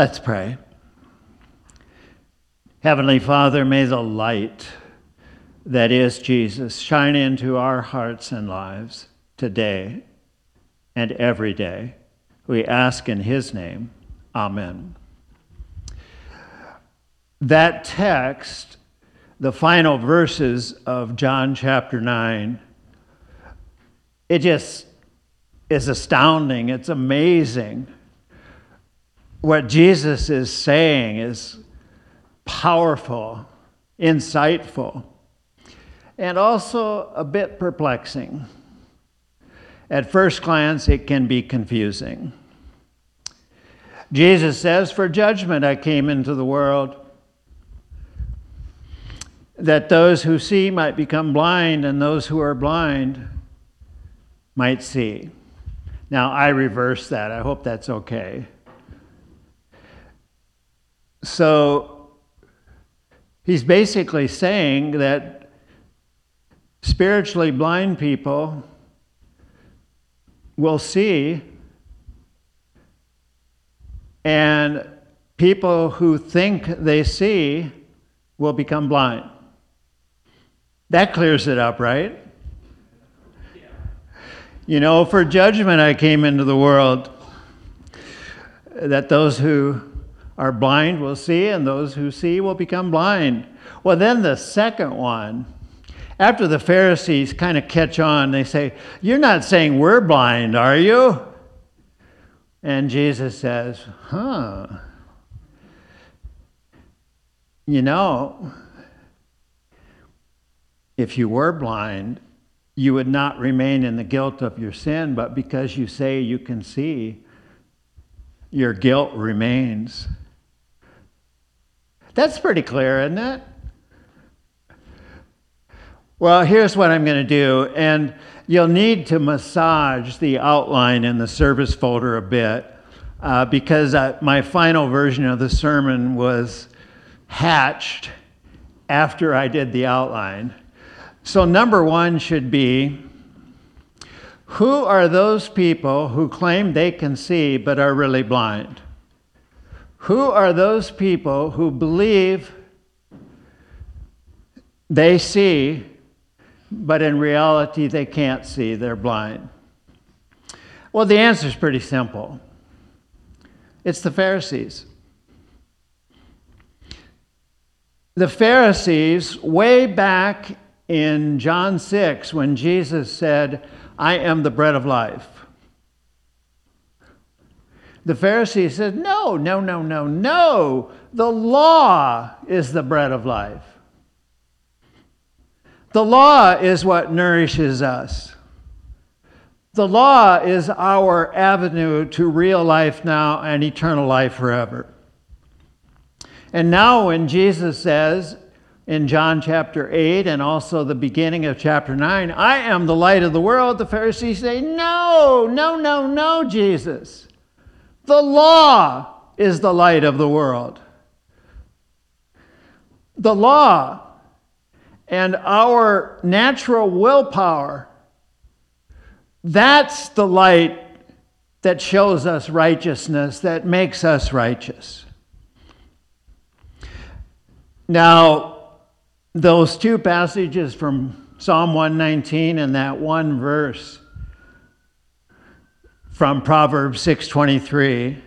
Let's pray. Heavenly Father, may the light that is Jesus shine into our hearts and lives today and every day. We ask in His name. Amen. That text, the final verses of John chapter 9, it just is astounding. It's amazing. What Jesus is saying is powerful, insightful, and also a bit perplexing. At first glance, it can be confusing. Jesus says, For judgment I came into the world, that those who see might become blind, and those who are blind might see. Now, I reverse that. I hope that's okay. So, he's basically saying that spiritually blind people will see, and people who think they see will become blind. That clears it up, right? You know, for judgment I came into the world, that those who are blind will see, and those who see will become blind. Well, then the second one, after the Pharisees kind of catch on, they say, You're not saying we're blind, are you? And Jesus says, Huh. You know, if you were blind, you would not remain in the guilt of your sin, but because you say you can see, your guilt remains. That's pretty clear, isn't it? Well, here's what I'm going to do, and you'll need to massage the outline in the service folder a bit uh, because uh, my final version of the sermon was hatched after I did the outline. So, number one should be who are those people who claim they can see but are really blind? Who are those people who believe they see, but in reality they can't see, they're blind? Well, the answer is pretty simple it's the Pharisees. The Pharisees, way back in John 6 when Jesus said, I am the bread of life. The Pharisees said, No, no, no, no, no. The law is the bread of life. The law is what nourishes us. The law is our avenue to real life now and eternal life forever. And now, when Jesus says, in John chapter 8 and also the beginning of chapter 9, I am the light of the world, the Pharisees say, No, no, no, no, Jesus. The law is the light of the world. The law and our natural willpower, that's the light that shows us righteousness, that makes us righteous. Now, those two passages from Psalm 119 and that one verse from Proverbs 6:23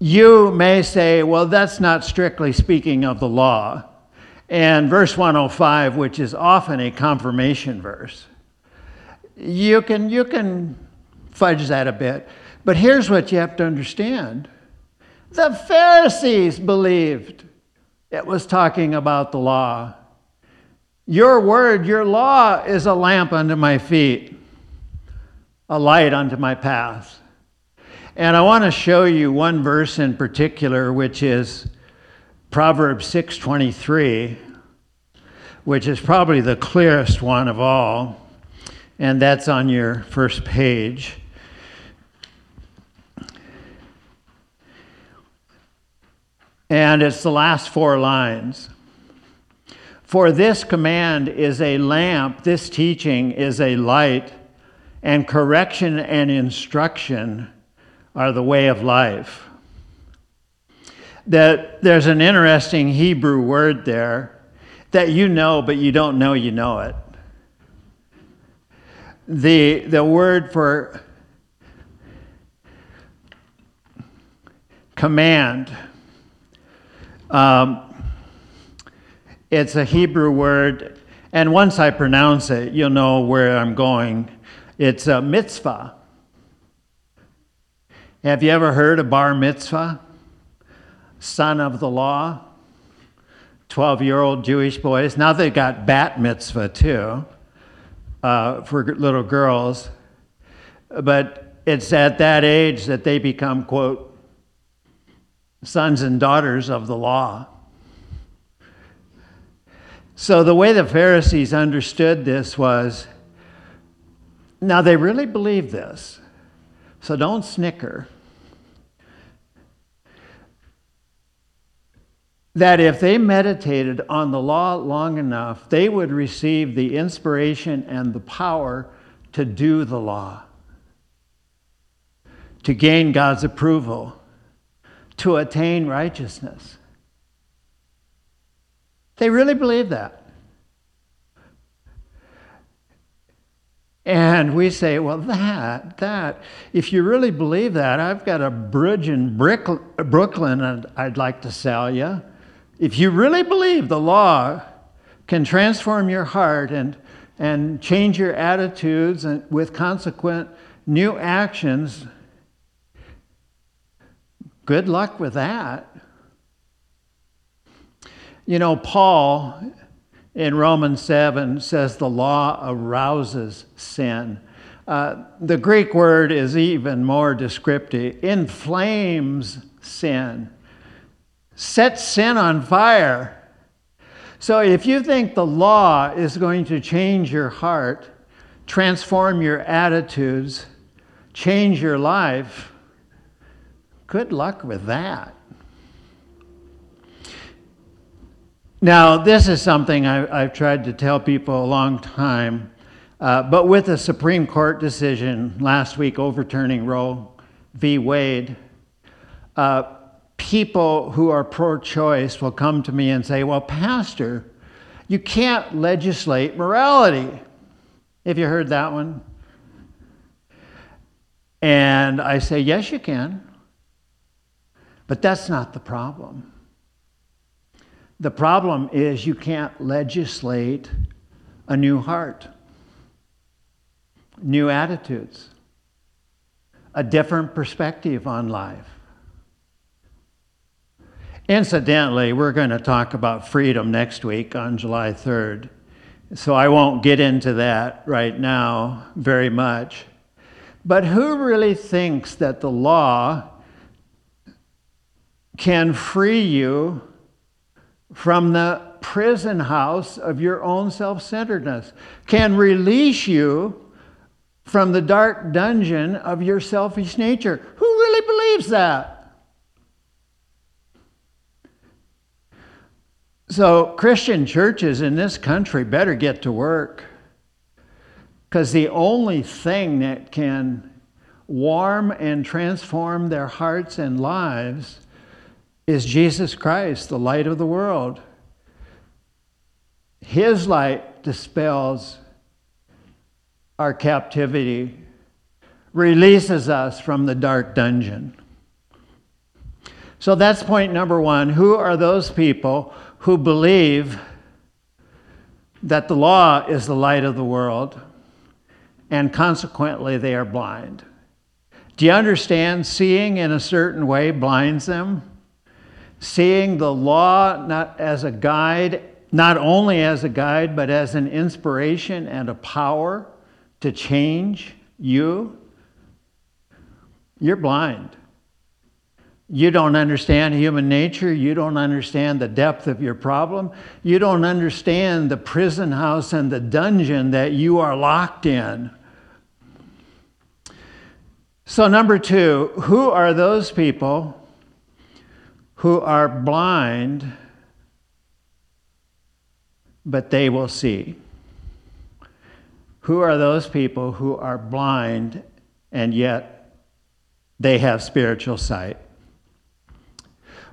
you may say well that's not strictly speaking of the law. And verse 105 which is often a confirmation verse you can you can fudge that a bit. But here's what you have to understand. The Pharisees believed it was talking about the law. Your word, your law is a lamp unto my feet, a light unto my path. And I want to show you one verse in particular, which is Proverbs 6:23, which is probably the clearest one of all, and that's on your first page. And it's the last four lines. For this command is a lamp, this teaching is a light, and correction and instruction are the way of life. That there's an interesting Hebrew word there that you know, but you don't know you know it. The, the word for command. Um, it's a Hebrew word, and once I pronounce it, you'll know where I'm going. It's a mitzvah. Have you ever heard of bar mitzvah? Son of the law? 12 year old Jewish boys. Now they've got bat mitzvah too uh, for little girls. But it's at that age that they become, quote, sons and daughters of the law. So the way the Pharisees understood this was now they really believe this, so don't snicker. That if they meditated on the law long enough, they would receive the inspiration and the power to do the law, to gain God's approval, to attain righteousness. They really believe that. And we say, well, that, that, if you really believe that, I've got a bridge in Brooklyn and I'd like to sell you. If you really believe the law can transform your heart and, and change your attitudes and with consequent new actions, good luck with that. You know, Paul in Romans 7 says the law arouses sin. Uh, the Greek word is even more descriptive inflames sin, sets sin on fire. So if you think the law is going to change your heart, transform your attitudes, change your life, good luck with that. Now, this is something I, have tried to tell people a long time, uh, but with the Supreme Court decision last week overturning Roe v. Wade, uh, people who are pro choice will come to me and say, Well, Pastor, you can't legislate morality. Have you heard that one? And I say, Yes, you can. But that's not the problem. The problem is you can't legislate a new heart, new attitudes, a different perspective on life. Incidentally, we're going to talk about freedom next week on July 3rd. So I won't get into that right now very much. But who really thinks that the law can free you from the prison house of your own self centeredness, can release you from the dark dungeon of your selfish nature. Who really believes that? So, Christian churches in this country better get to work because the only thing that can warm and transform their hearts and lives is Jesus Christ, the light of the world. His light dispels our captivity, releases us from the dark dungeon. So that's point number one. Who are those people who believe that the law is the light of the world and consequently they are blind? Do you understand? Seeing in a certain way blinds them seeing the law not as a guide, not only as a guide, but as an inspiration and a power to change you, you're blind. You don't understand human nature. You don't understand the depth of your problem. You don't understand the prison house and the dungeon that you are locked in. So, number two, who are those people who are blind, but they will see. Who are those people who are blind and yet they have spiritual sight.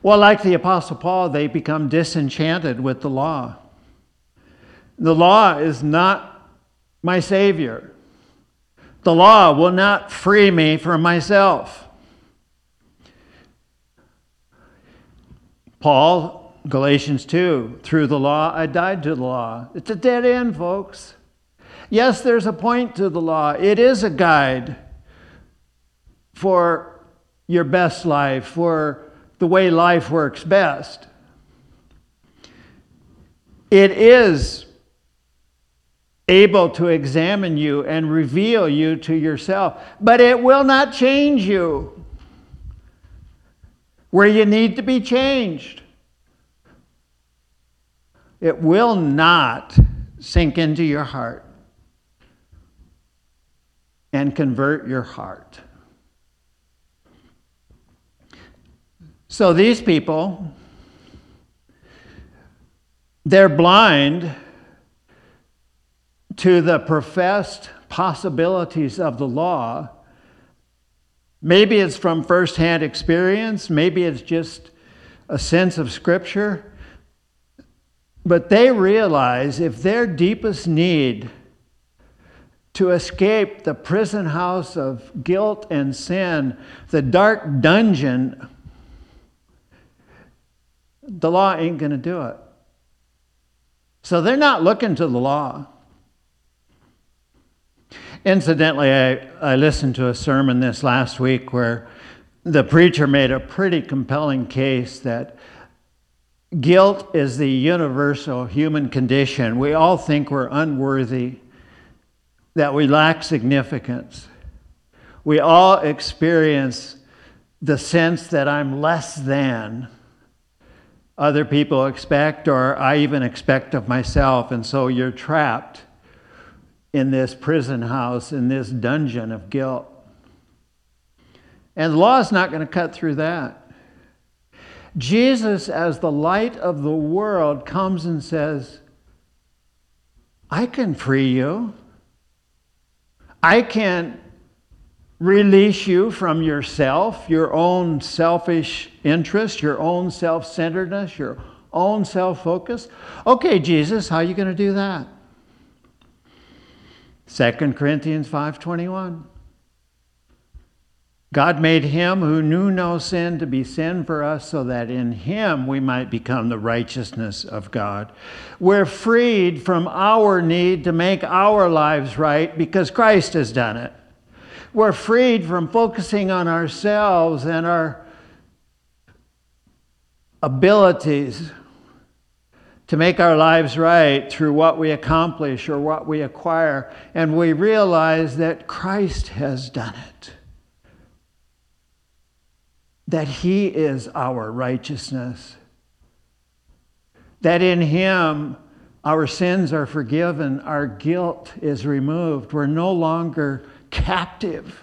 Well, like the Apostle Paul, they become disenchanted with the law. The law is not my Savior. The law will not free me from myself. Paul, Galatians 2, through the law, I died to the law. It's a dead end, folks. Yes, there's a point to the law, it is a guide for your best life, for the way life works best. It is able to examine you and reveal you to yourself, but it will not change you where you need to be changed. It will not sink into your heart and convert your heart. So these people, they're blind to the professed possibilities of the law. Maybe it's from firsthand experience, maybe it's just a sense of Scripture. But they realize if their deepest need to escape the prison house of guilt and sin, the dark dungeon the law ain't going to do it. So they're not looking to the law. Incidentally, I, I listened to a sermon this last week where the preacher made a pretty compelling case that guilt is the universal human condition. We all think we're unworthy, that we lack significance. We all experience the sense that I'm less than other people expect, or I even expect of myself. And so you're trapped in this prison house, in this dungeon of guilt. And the law is not going to cut through that. Jesus, as the light of the world, comes and says, I can free you. I can release you from yourself, your own selfish interest, your own self centeredness, your own self focus. Okay, Jesus, how are you going to do that? 2 Corinthians 5:21 God made him who knew no sin to be sin for us so that in him we might become the righteousness of God. We're freed from our need to make our lives right because Christ has done it. We're freed from focusing on ourselves and our abilities to make our lives right through what we accomplish or what we acquire. And we realize that Christ has done it. That He is our righteousness. That in Him our sins are forgiven, our guilt is removed. We're no longer captive.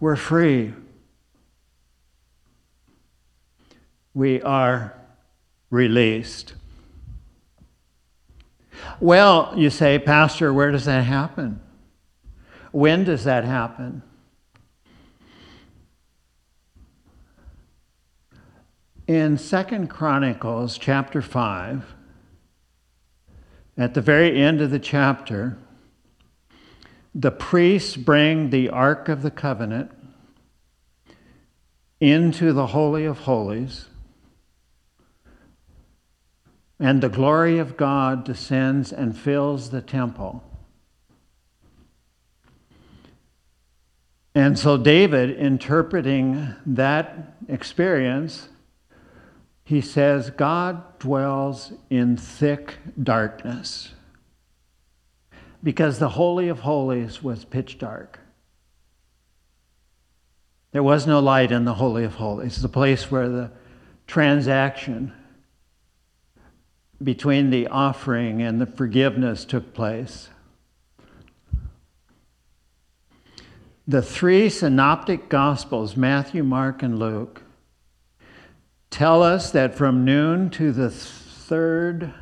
We're free. We are released. Well, you say, Pastor, where does that happen? When does that happen? In Second Chronicles chapter 5, at the very end of the chapter, the priests bring the Ark of the Covenant into the Holy of Holies, and the glory of God descends and fills the temple. And so, David, interpreting that experience, he says, God dwells in thick darkness because the Holy of Holies was pitch dark. There was no light in the Holy of Holies, the place where the transaction between the offering and the forgiveness took place. The three synoptic gospels, Matthew, Mark, and Luke, tell us that from noon to the third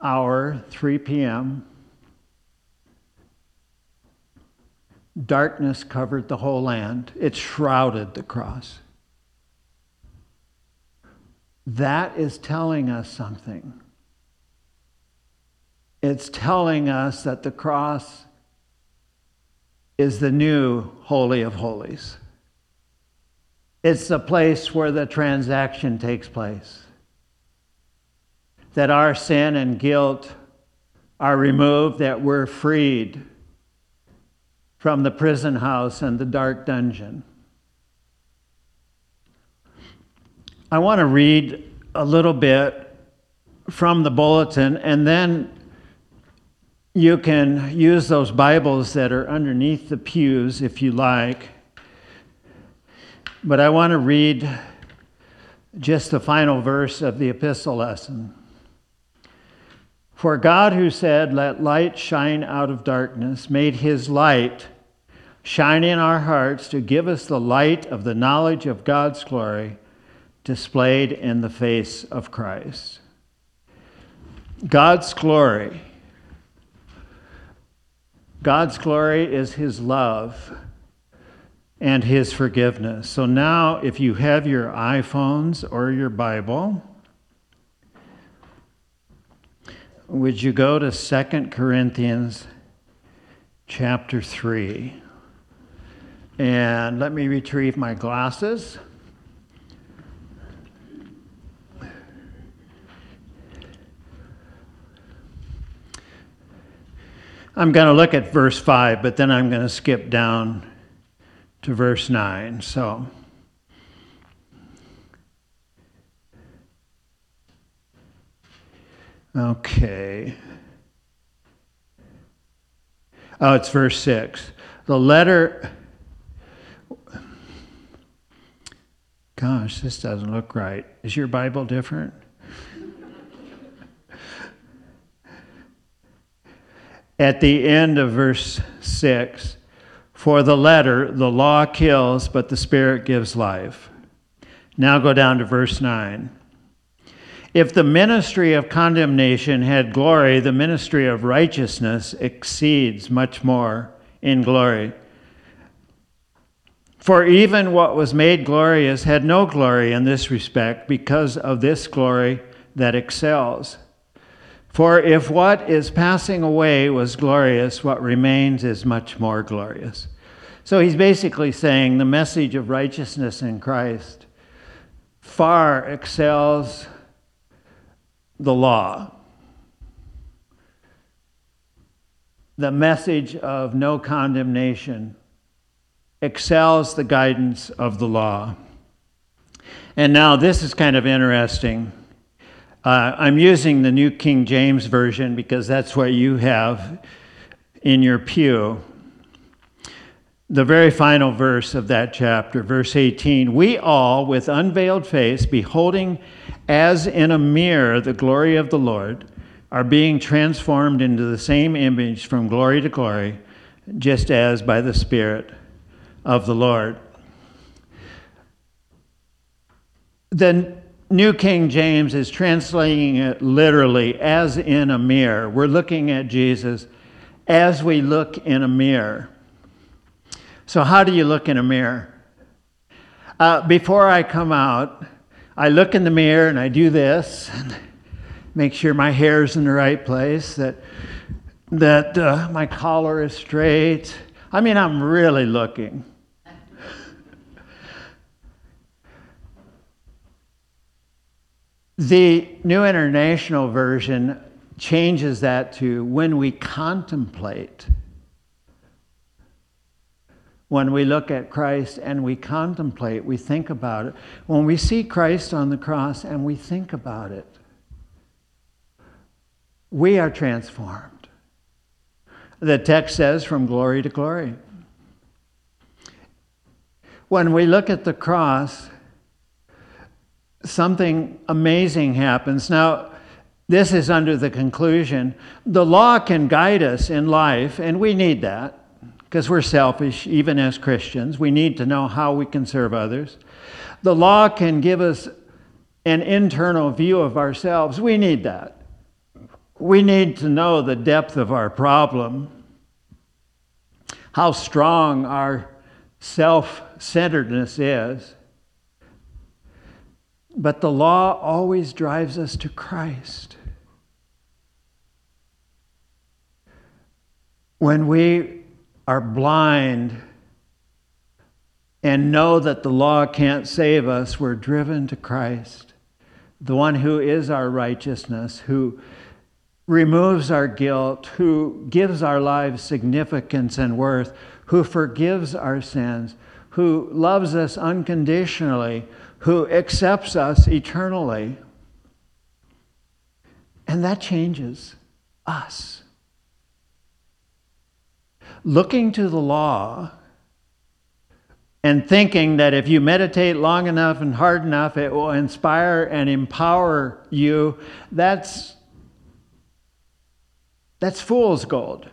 hour, 3 p.m., darkness covered the whole land, it shrouded the cross. That is telling us something. It's telling us that the cross is the new Holy of Holies. It's the place where the transaction takes place. That our sin and guilt are removed, that we're freed from the prison house and the dark dungeon. I want to read a little bit from the bulletin, and then you can use those Bibles that are underneath the pews if you like. But I want to read just the final verse of the epistle lesson. For God, who said, Let light shine out of darkness, made his light shine in our hearts to give us the light of the knowledge of God's glory displayed in the face of Christ. God's glory. God's glory is his love and his forgiveness. So now, if you have your iPhones or your Bible, Would you go to 2 Corinthians chapter 3? And let me retrieve my glasses. I'm going to look at verse 5, but then I'm going to skip down to verse 9. So. Okay. Oh, it's verse 6. The letter. Gosh, this doesn't look right. Is your Bible different? At the end of verse 6, for the letter, the law kills, but the Spirit gives life. Now go down to verse 9. If the ministry of condemnation had glory, the ministry of righteousness exceeds much more in glory. For even what was made glorious had no glory in this respect because of this glory that excels. For if what is passing away was glorious, what remains is much more glorious. So he's basically saying the message of righteousness in Christ far excels the law. The message of no condemnation excels the guidance of the law. And now this is kind of interesting. Uh, I'm using the New King James Version because that's what you have in your pew. The very final verse of that chapter, verse 18 We all, with unveiled face, beholding as in a mirror the glory of the Lord, are being transformed into the same image from glory to glory, just as by the Spirit of the Lord. The New King James is translating it literally as in a mirror. We're looking at Jesus as we look in a mirror. So, how do you look in a mirror? Uh, before I come out, I look in the mirror and I do this and make sure my hair is in the right place, that, that uh, my collar is straight. I mean, I'm really looking. The New International Version changes that to when we contemplate when we look at Christ and we contemplate, we think about it. When we see Christ on the cross and we think about it, we are transformed. The text says, from glory to glory. When we look at the cross, something amazing happens. Now, this is under the conclusion the law can guide us in life, and we need that because we're selfish, even as Christians. We need to know how we can serve others. The law can give us an internal view of ourselves. We need that. We need to know the depth of our problem. how strong our self centeredness is. But the law always drives us to Christ. When we are blind and know that the law can't save us, we're driven to Christ, the one who is our righteousness, who removes our guilt, who gives our lives significance and worth, who forgives our sins, who loves us unconditionally, who accepts us eternally. And that changes us. Looking to the law and thinking that if you meditate long enough and hard enough, it will inspire and empower you, that's, that's fool's gold.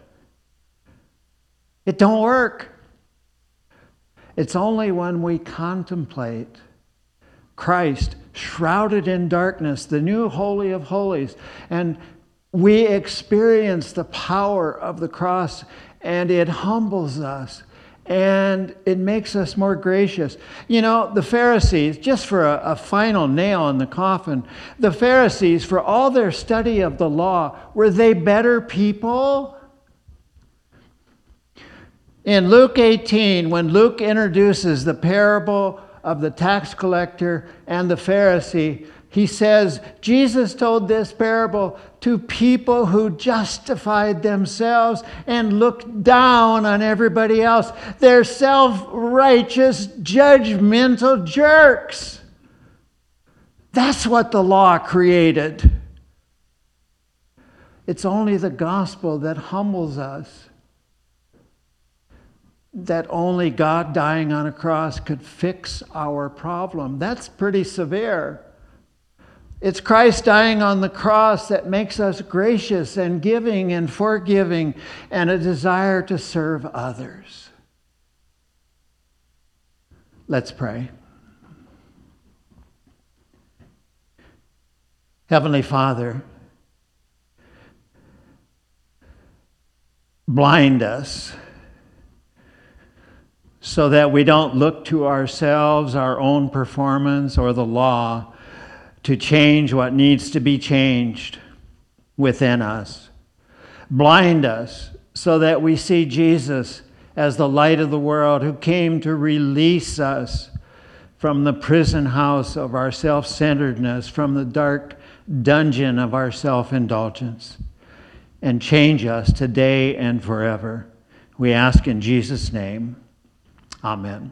It don't work. It's only when we contemplate Christ shrouded in darkness, the new Holy of Holies, and we experience the power of the cross, and it humbles us and it makes us more gracious. You know, the Pharisees, just for a, a, final nail in the coffin, the Pharisees, for all their study of the law, were they better people? In Luke 18, when Luke introduces the parable of the tax collector and the Pharisee, he says Jesus told this parable to people who justified themselves and looked down on everybody else. They're self righteous, judgmental jerks. That's what the law created. It's only the gospel that humbles us that only God dying on a cross could fix our problem. That's pretty severe. It's Christ dying on the cross that makes us gracious and giving and forgiving and a desire to serve others. Let's pray. Heavenly Father, blind us so that we don't look to ourselves, our own performance, or the law to change what needs to be changed within us. Blind us so that we see Jesus as the light of the world who came to release us from the prison house of our self centeredness, from the dark dungeon of our self indulgence, and change us today and forever. We ask in Jesus' name. Amen.